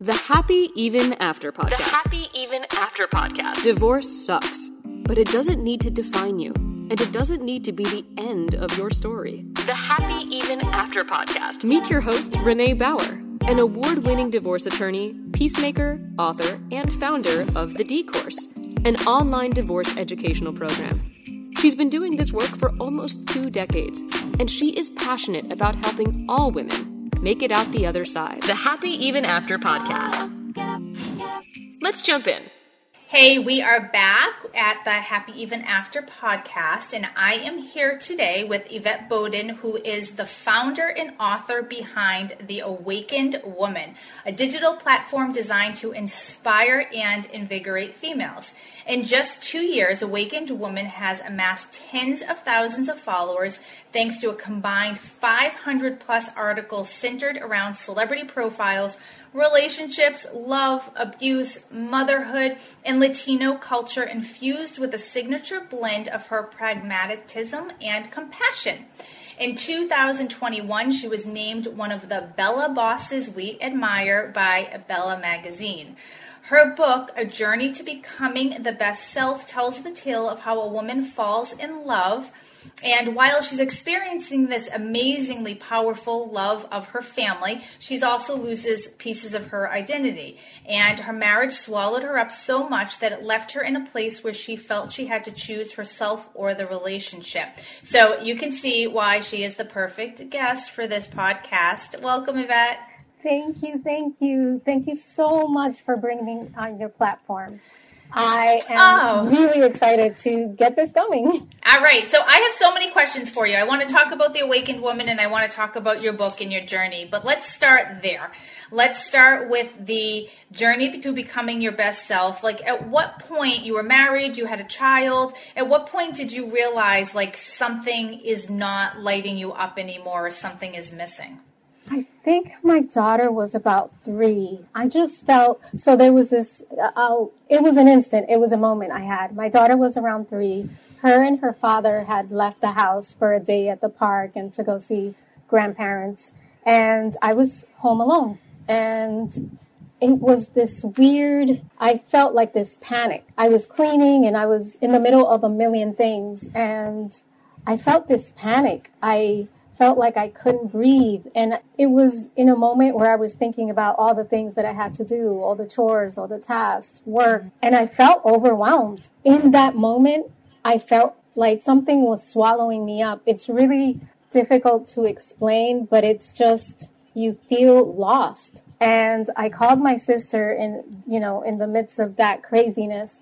The Happy Even After podcast. The Happy Even After podcast. Divorce sucks, but it doesn't need to define you, and it doesn't need to be the end of your story. The Happy Even After podcast. Meet your host, Renee Bauer, an award winning divorce attorney, peacemaker, author, and founder of The D Course, an online divorce educational program. She's been doing this work for almost two decades, and she is passionate about helping all women make it out the other side. The Happy Even After podcast. Let's jump in. Hey, we are back at the Happy Even After podcast, and I am here today with Yvette Bowden, who is the founder and author behind The Awakened Woman, a digital platform designed to inspire and invigorate females. In just two years, Awakened Woman has amassed tens of thousands of followers thanks to a combined 500 plus articles centered around celebrity profiles relationships, love, abuse, motherhood, and Latino culture infused with a signature blend of her pragmatism and compassion. In 2021, she was named one of the Bella Bosses We Admire by Bella Magazine. Her book, A Journey to Becoming the Best Self, tells the tale of how a woman falls in love and while she's experiencing this amazingly powerful love of her family, she's also loses pieces of her identity. And her marriage swallowed her up so much that it left her in a place where she felt she had to choose herself or the relationship. So you can see why she is the perfect guest for this podcast. Welcome, Yvette. Thank you, thank you, thank you so much for bringing me on your platform. I am oh. really excited to get this going. All right. So I have so many questions for you. I want to talk about the awakened woman and I want to talk about your book and your journey. But let's start there. Let's start with the journey to becoming your best self. Like at what point you were married, you had a child, at what point did you realize like something is not lighting you up anymore or something is missing? I think my daughter was about three. I just felt so there was this. Uh, it was an instant. It was a moment I had. My daughter was around three. Her and her father had left the house for a day at the park and to go see grandparents, and I was home alone. And it was this weird. I felt like this panic. I was cleaning and I was in the middle of a million things, and I felt this panic. I felt like I couldn't breathe. And it was in a moment where I was thinking about all the things that I had to do, all the chores, all the tasks, work, and I felt overwhelmed. In that moment, I felt like something was swallowing me up. It's really difficult to explain, but it's just you feel lost. And I called my sister in, you know, in the midst of that craziness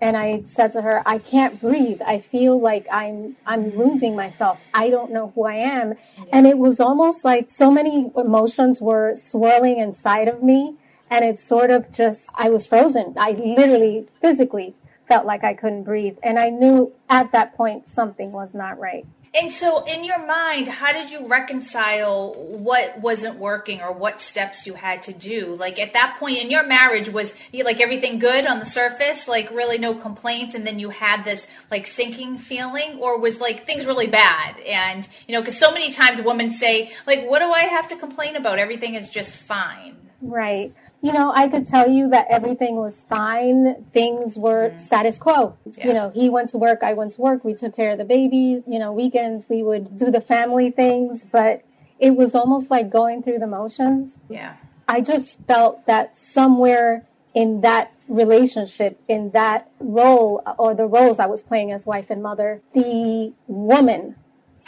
and I said to her, I can't breathe. I feel like I'm I'm losing myself. I don't know who I am. Yeah. And it was almost like so many emotions were swirling inside of me and it sort of just I was frozen. I literally physically felt like I couldn't breathe and I knew at that point something was not right. And so, in your mind, how did you reconcile what wasn't working or what steps you had to do? Like at that point in your marriage, was you like everything good on the surface, like really no complaints, and then you had this like sinking feeling, or was like things really bad? And you know, because so many times women say, like, what do I have to complain about? Everything is just fine. Right you know, I could tell you that everything was fine. Things were mm. status quo. Yeah. You know, he went to work, I went to work. We took care of the baby. You know, weekends we would do the family things, but it was almost like going through the motions. Yeah. I just felt that somewhere in that relationship, in that role or the roles I was playing as wife and mother, the woman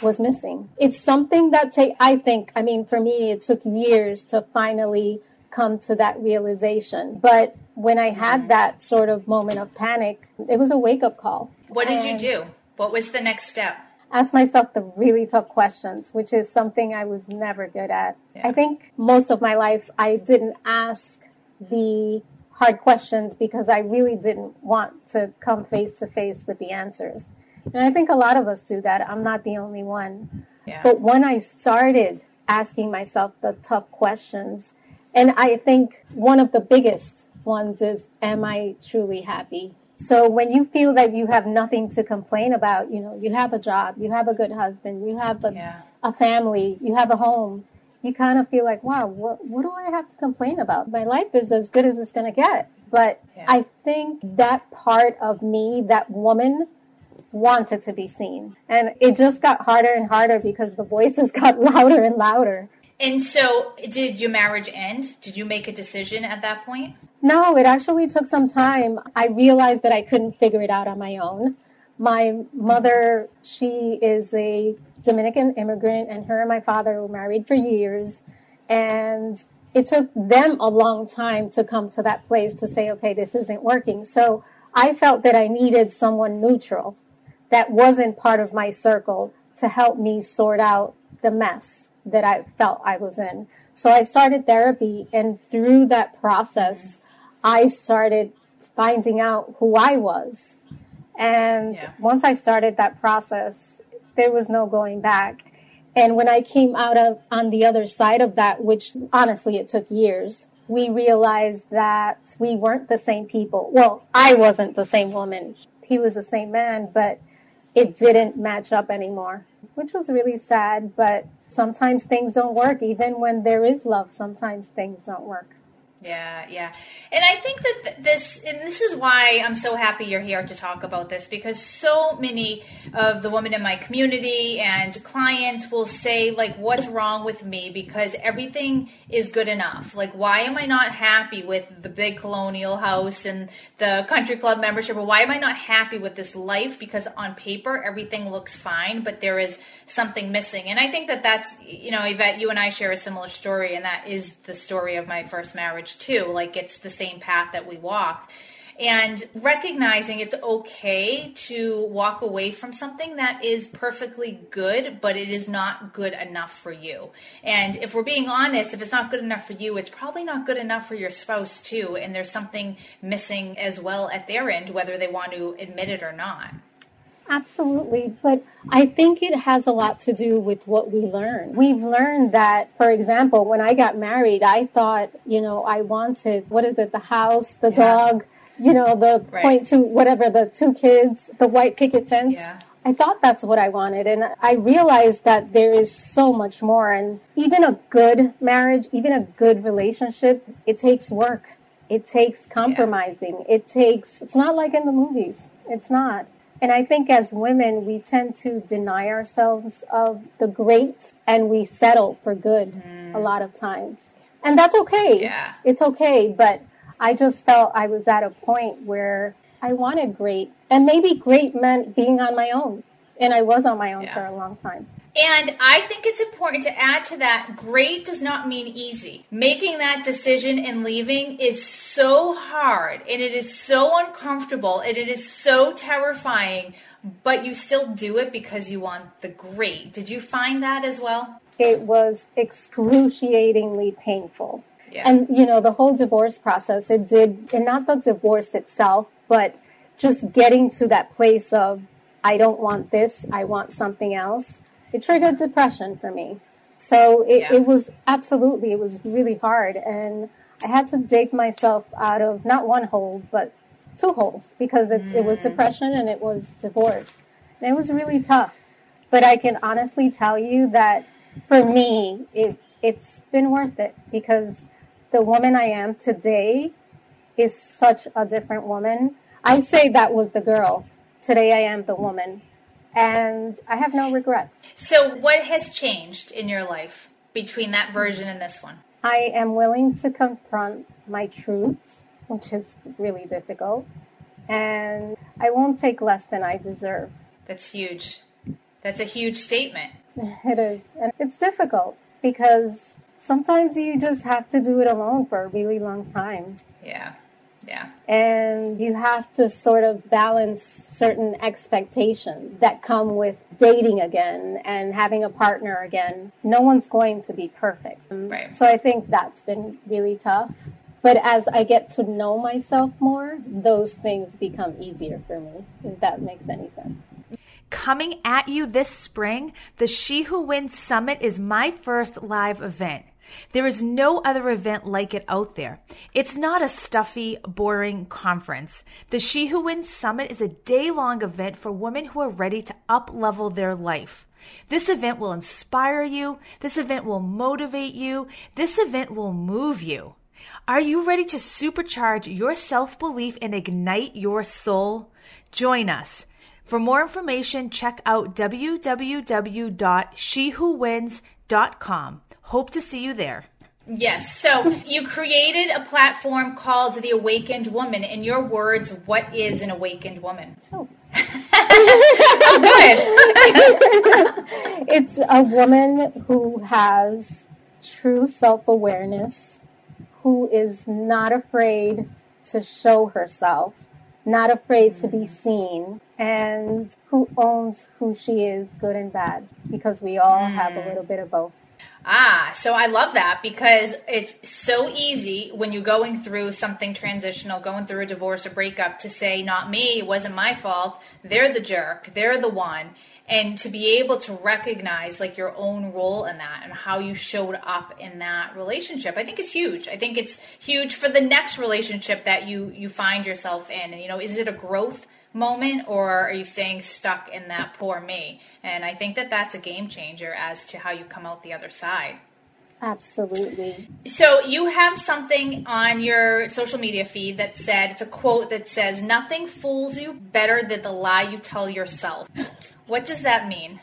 was missing. It's something that take I think, I mean, for me it took years to finally come to that realization. But when I had mm-hmm. that sort of moment of panic, it was a wake up call. What did and you do? What was the next step? Ask myself the really tough questions, which is something I was never good at. Yeah. I think most of my life I didn't ask the hard questions because I really didn't want to come face to face with the answers. And I think a lot of us do that. I'm not the only one. Yeah. But when I started asking myself the tough questions, and I think one of the biggest ones is, am I truly happy? So when you feel that you have nothing to complain about, you know, you have a job, you have a good husband, you have a, yeah. a family, you have a home, you kind of feel like, wow, what, what do I have to complain about? My life is as good as it's going to get. But yeah. I think that part of me, that woman, wanted to be seen. And it just got harder and harder because the voices got louder and louder. And so, did your marriage end? Did you make a decision at that point? No, it actually took some time. I realized that I couldn't figure it out on my own. My mother, she is a Dominican immigrant, and her and my father were married for years. And it took them a long time to come to that place to say, okay, this isn't working. So I felt that I needed someone neutral that wasn't part of my circle to help me sort out the mess that I felt I was in. So I started therapy, and through that process, I started finding out who I was. And yeah. once I started that process, there was no going back. And when I came out of on the other side of that, which honestly it took years, we realized that we weren't the same people. Well, I wasn't the same woman. He was the same man, but it didn't match up anymore, which was really sad. But sometimes things don't work. Even when there is love, sometimes things don't work. Yeah, yeah. And I think that this, and this is why I'm so happy you're here to talk about this because so many of the women in my community and clients will say, like, what's wrong with me because everything is good enough. Like, why am I not happy with the big colonial house and the country club membership? Or why am I not happy with this life? Because on paper, everything looks fine, but there is something missing. And I think that that's, you know, Yvette, you and I share a similar story, and that is the story of my first marriage too. Like it's the same path that we walked. And recognizing it's okay to walk away from something that is perfectly good, but it is not good enough for you. And if we're being honest, if it's not good enough for you, it's probably not good enough for your spouse too. And there's something missing as well at their end, whether they want to admit it or not. Absolutely. But I think it has a lot to do with what we learn. We've learned that, for example, when I got married, I thought, you know, I wanted, what is it, the house, the yeah. dog, you know, the right. point to whatever, the two kids, the white picket fence. Yeah. I thought that's what I wanted. And I realized that there is so much more. And even a good marriage, even a good relationship, it takes work. It takes compromising. Yeah. It takes, it's not like in the movies. It's not. And I think as women, we tend to deny ourselves of the great and we settle for good mm. a lot of times. And that's okay. Yeah. It's okay. But I just felt I was at a point where I wanted great. And maybe great meant being on my own. And I was on my own yeah. for a long time. And I think it's important to add to that great does not mean easy. Making that decision and leaving is so hard and it is so uncomfortable and it is so terrifying, but you still do it because you want the great. Did you find that as well? It was excruciatingly painful. Yeah. And, you know, the whole divorce process, it did, and not the divorce itself, but just getting to that place of, I don't want this, I want something else it triggered depression for me. So it, yeah. it was absolutely, it was really hard. And I had to dig myself out of not one hole, but two holes because it, mm. it was mm. depression and it was divorce. And it was really tough. But I can honestly tell you that for me, it, it's been worth it because the woman I am today is such a different woman. I say that was the girl. Today I am the woman and I have no regrets. So, what has changed in your life between that version and this one? I am willing to confront my truths, which is really difficult, and I won't take less than I deserve. That's huge. That's a huge statement. It is. And it's difficult because sometimes you just have to do it alone for a really long time. Yeah. Yeah. And you have to sort of balance certain expectations that come with dating again and having a partner again. No one's going to be perfect. Right. So I think that's been really tough. But as I get to know myself more, those things become easier for me, if that makes any sense. Coming at you this spring, the She Who Wins Summit is my first live event. There is no other event like it out there. It's not a stuffy, boring conference. The She Who Wins Summit is a day long event for women who are ready to up level their life. This event will inspire you. This event will motivate you. This event will move you. Are you ready to supercharge your self belief and ignite your soul? Join us. For more information, check out www.shewhowins.com. Hope to see you there. Yes. So you created a platform called The Awakened Woman. In your words, what is an awakened woman? Oh. oh good. it's a woman who has true self awareness, who is not afraid to show herself, not afraid to be mm. seen, and who owns who she is, good and bad, because we all have a mm. little bit of both. Ah, so I love that because it's so easy when you're going through something transitional, going through a divorce or breakup to say, not me, it wasn't my fault. They're the jerk. They're the one. And to be able to recognize like your own role in that and how you showed up in that relationship, I think is huge. I think it's huge for the next relationship that you, you find yourself in. And, you know, is it a growth moment or are you staying stuck in that poor me? And I think that that's a game changer as to how you come out the other side. Absolutely. So you have something on your social media feed that said it's a quote that says nothing fools you better than the lie you tell yourself. What does that mean?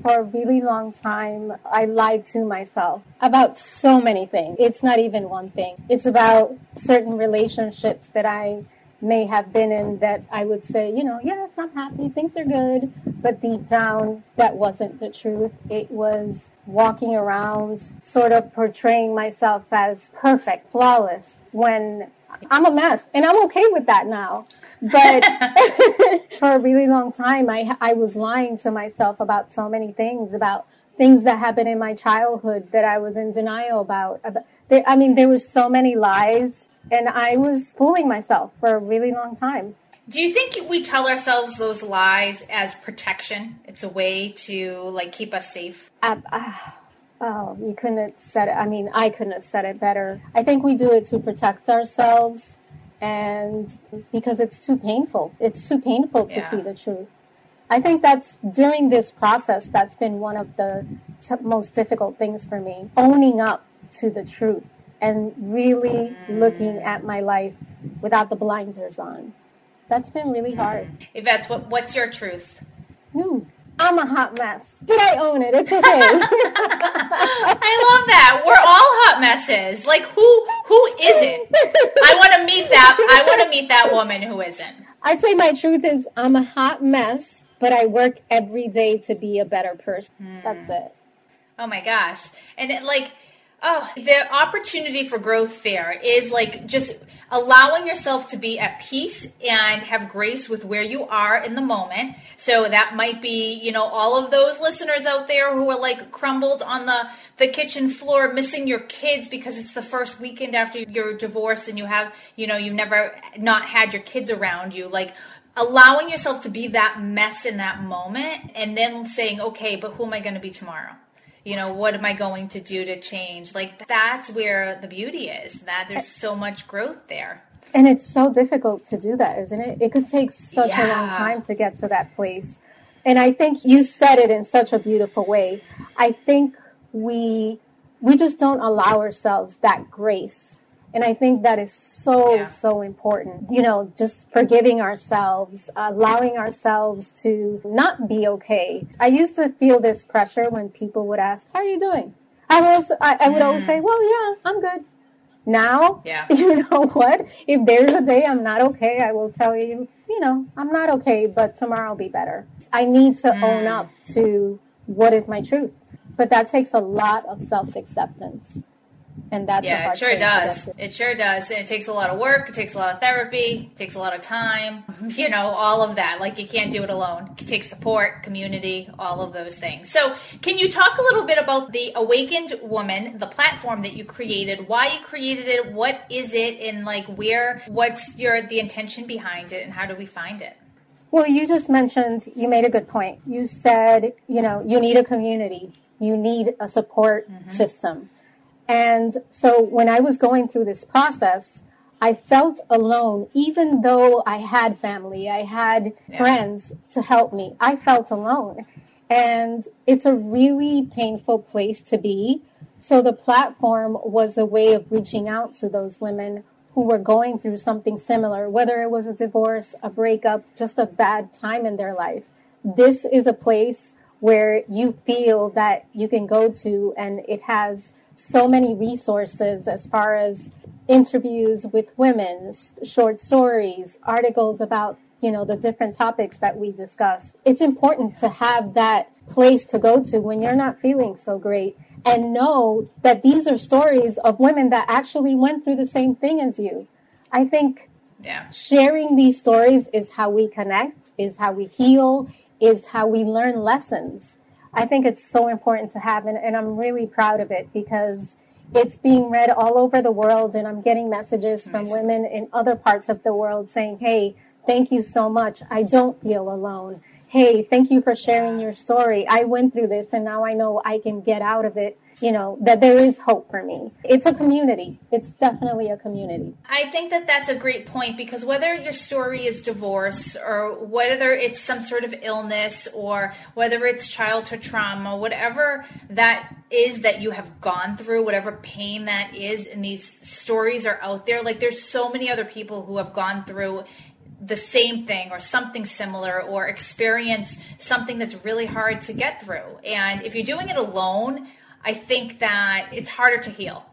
For a really long time, I lied to myself about so many things. It's not even one thing. It's about certain relationships that I may have been in that I would say, you know, yes, I'm happy, things are good. But deep down, that wasn't the truth. It was walking around, sort of portraying myself as perfect, flawless, when I'm a mess. And I'm okay with that now. But for a really long time, I, I was lying to myself about so many things, about things that happened in my childhood that I was in denial about. I mean, there were so many lies and I was fooling myself for a really long time. Do you think we tell ourselves those lies as protection? It's a way to like keep us safe. Uh, uh, oh, you couldn't have said it. I mean, I couldn't have said it better. I think we do it to protect ourselves, and because it's too painful. It's too painful to yeah. see the truth. I think that's during this process that's been one of the t- most difficult things for me. Owning up to the truth and really looking at my life without the blinders on. That's been really hard. Yvette, what, what's your truth? I'm a hot mess, but I own it. It's okay. I love that. We're all hot messes. Like who who isn't? I want to meet that. I want to meet that woman who isn't. I'd say my truth is I'm a hot mess, but I work every day to be a better person. Mm. That's it. Oh my gosh. And it, like Oh, the opportunity for growth there is like just allowing yourself to be at peace and have grace with where you are in the moment. So that might be, you know, all of those listeners out there who are like crumbled on the, the kitchen floor, missing your kids because it's the first weekend after your divorce and you have, you know, you've never not had your kids around you. Like, allowing yourself to be that mess in that moment and then saying, okay, but who am I going to be tomorrow? You know what am i going to do to change? Like that's where the beauty is that there's so much growth there. And it's so difficult to do that isn't it? It could take such yeah. a long time to get to that place. And i think you said it in such a beautiful way. I think we we just don't allow ourselves that grace and I think that is so, yeah. so important. You know, just forgiving ourselves, allowing ourselves to not be okay. I used to feel this pressure when people would ask, How are you doing? I was, I, I would mm. always say, Well, yeah, I'm good. Now, yeah. you know what? If there's a day I'm not okay, I will tell you, you know, I'm not okay, but tomorrow I'll be better. I need to mm. own up to what is my truth. But that takes a lot of self acceptance and that's yeah, it sure does. It sure does, and it takes a lot of work. It takes a lot of therapy. It takes a lot of time. You know, all of that. Like you can't do it alone. It takes support, community, all of those things. So, can you talk a little bit about the Awakened Woman, the platform that you created? Why you created it? What is it? And like where? What's your the intention behind it? And how do we find it? Well, you just mentioned you made a good point. You said you know you need a community. You need a support mm-hmm. system and so when I was going through this process, I felt alone, even though I had family, I had yeah. friends to help me. I felt alone. And it's a really painful place to be. So the platform was a way of reaching out to those women who were going through something similar, whether it was a divorce, a breakup, just a bad time in their life. This is a place where you feel that you can go to and it has so many resources as far as interviews with women, short stories, articles about, you know, the different topics that we discuss. It's important to have that place to go to when you're not feeling so great and know that these are stories of women that actually went through the same thing as you. I think yeah. sharing these stories is how we connect, is how we heal, is how we learn lessons. I think it's so important to have, and, and I'm really proud of it because it's being read all over the world, and I'm getting messages nice. from women in other parts of the world saying, Hey, thank you so much. I don't feel alone hey, thank you for sharing your story. I went through this and now I know I can get out of it. You know, that there is hope for me. It's a community. It's definitely a community. I think that that's a great point because whether your story is divorce or whether it's some sort of illness or whether it's childhood trauma, whatever that is that you have gone through, whatever pain that is, and these stories are out there, like there's so many other people who have gone through the same thing or something similar or experience something that's really hard to get through. And if you're doing it alone, I think that it's harder to heal.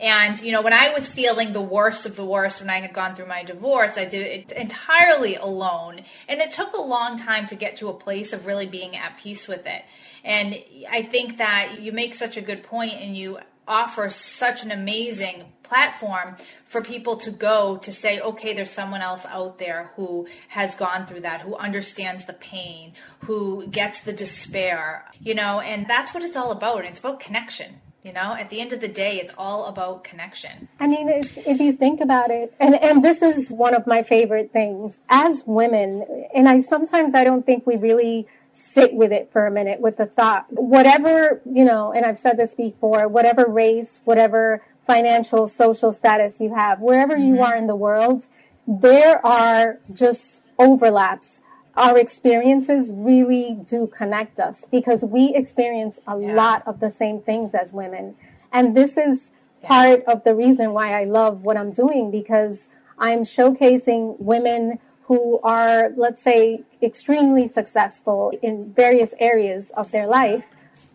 And, you know, when I was feeling the worst of the worst when I had gone through my divorce, I did it entirely alone. And it took a long time to get to a place of really being at peace with it. And I think that you make such a good point and you offer such an amazing platform for people to go to say, okay, there's someone else out there who has gone through that, who understands the pain, who gets the despair, you know, and that's what it's all about. It's about connection. You know, at the end of the day, it's all about connection. I mean, if you think about it, and, and this is one of my favorite things as women, and I sometimes I don't think we really sit with it for a minute with the thought. Whatever, you know, and I've said this before, whatever race, whatever financial, social status you have, wherever mm-hmm. you are in the world, there are just overlaps. Our experiences really do connect us because we experience a yeah. lot of the same things as women. And this is yeah. part of the reason why I love what I'm doing because I'm showcasing women who are, let's say, extremely successful in various areas of their life.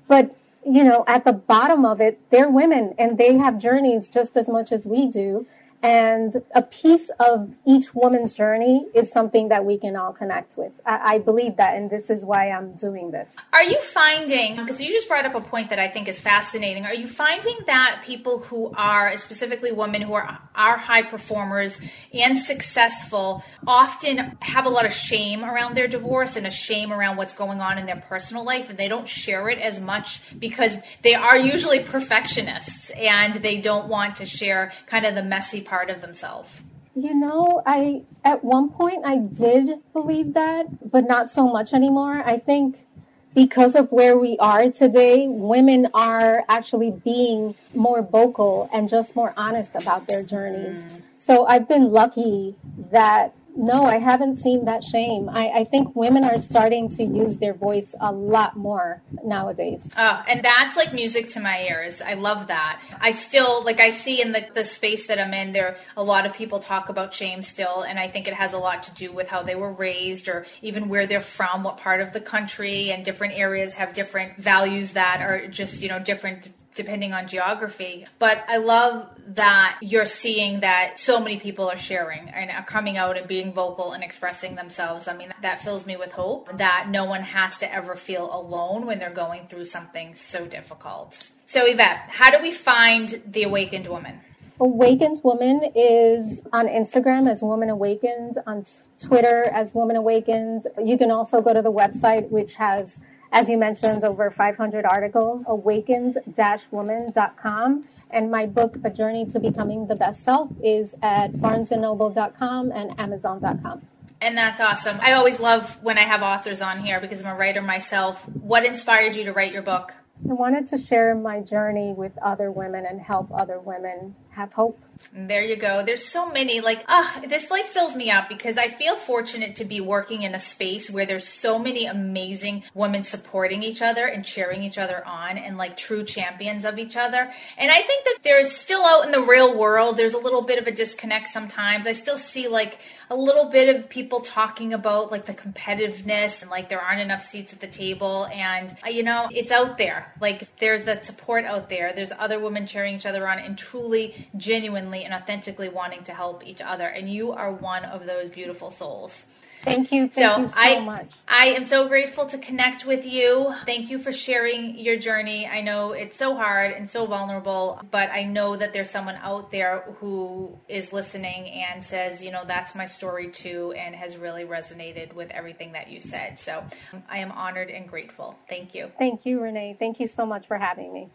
But, you know, at the bottom of it, they're women and they have journeys just as much as we do. And a piece of each woman's journey is something that we can all connect with. I, I believe that, and this is why I'm doing this. Are you finding, because you just brought up a point that I think is fascinating, are you finding that people who are, specifically women who are, are high performers and successful, often have a lot of shame around their divorce and a shame around what's going on in their personal life, and they don't share it as much because they are usually perfectionists and they don't want to share kind of the messy part part of themselves? You know, I at one point I did believe that, but not so much anymore. I think because of where we are today, women are actually being more vocal and just more honest about their journeys. Mm. So I've been lucky that no, I haven't seen that shame. I, I, think women are starting to use their voice a lot more nowadays. Oh, and that's like music to my ears. I love that. I still, like, I see in the, the space that I'm in, there a lot of people talk about shame still, and I think it has a lot to do with how they were raised or even where they're from, what part of the country, and different areas have different values that are just, you know, different depending on geography. But I love that you're seeing that so many people are sharing and are coming out and being vocal and expressing themselves. I mean, that fills me with hope that no one has to ever feel alone when they're going through something so difficult. So, Yvette, how do we find the awakened woman? Awakened Woman is on Instagram as Woman Awakens, on Twitter as Woman Awakens. You can also go to the website, which has as you mentioned, over 500 articles, awakens-woman.com. And my book, A Journey to Becoming the Best Self, is at barnesandnoble.com and amazon.com. And that's awesome. I always love when I have authors on here because I'm a writer myself. What inspired you to write your book? I wanted to share my journey with other women and help other women have hope. There you go. There's so many. Like, ah, this like fills me up because I feel fortunate to be working in a space where there's so many amazing women supporting each other and cheering each other on and like true champions of each other. And I think that there's still out in the real world, there's a little bit of a disconnect sometimes. I still see like a little bit of people talking about like the competitiveness and like there aren't enough seats at the table. And, uh, you know, it's out there. Like there's that support out there. There's other women cheering each other on and truly, genuinely, and authentically wanting to help each other. And you are one of those beautiful souls. Thank you. Thank so you so I, much. I am so grateful to connect with you. Thank you for sharing your journey. I know it's so hard and so vulnerable, but I know that there's someone out there who is listening and says, you know, that's my story too, and has really resonated with everything that you said. So I am honored and grateful. Thank you. Thank you, Renee. Thank you so much for having me.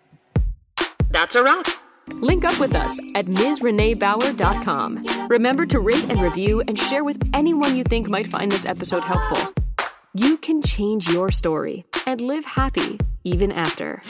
That's a wrap. Link up with us at MsReneeBauer.com. Remember to rate and review and share with anyone you think might find this episode helpful. You can change your story and live happy even after.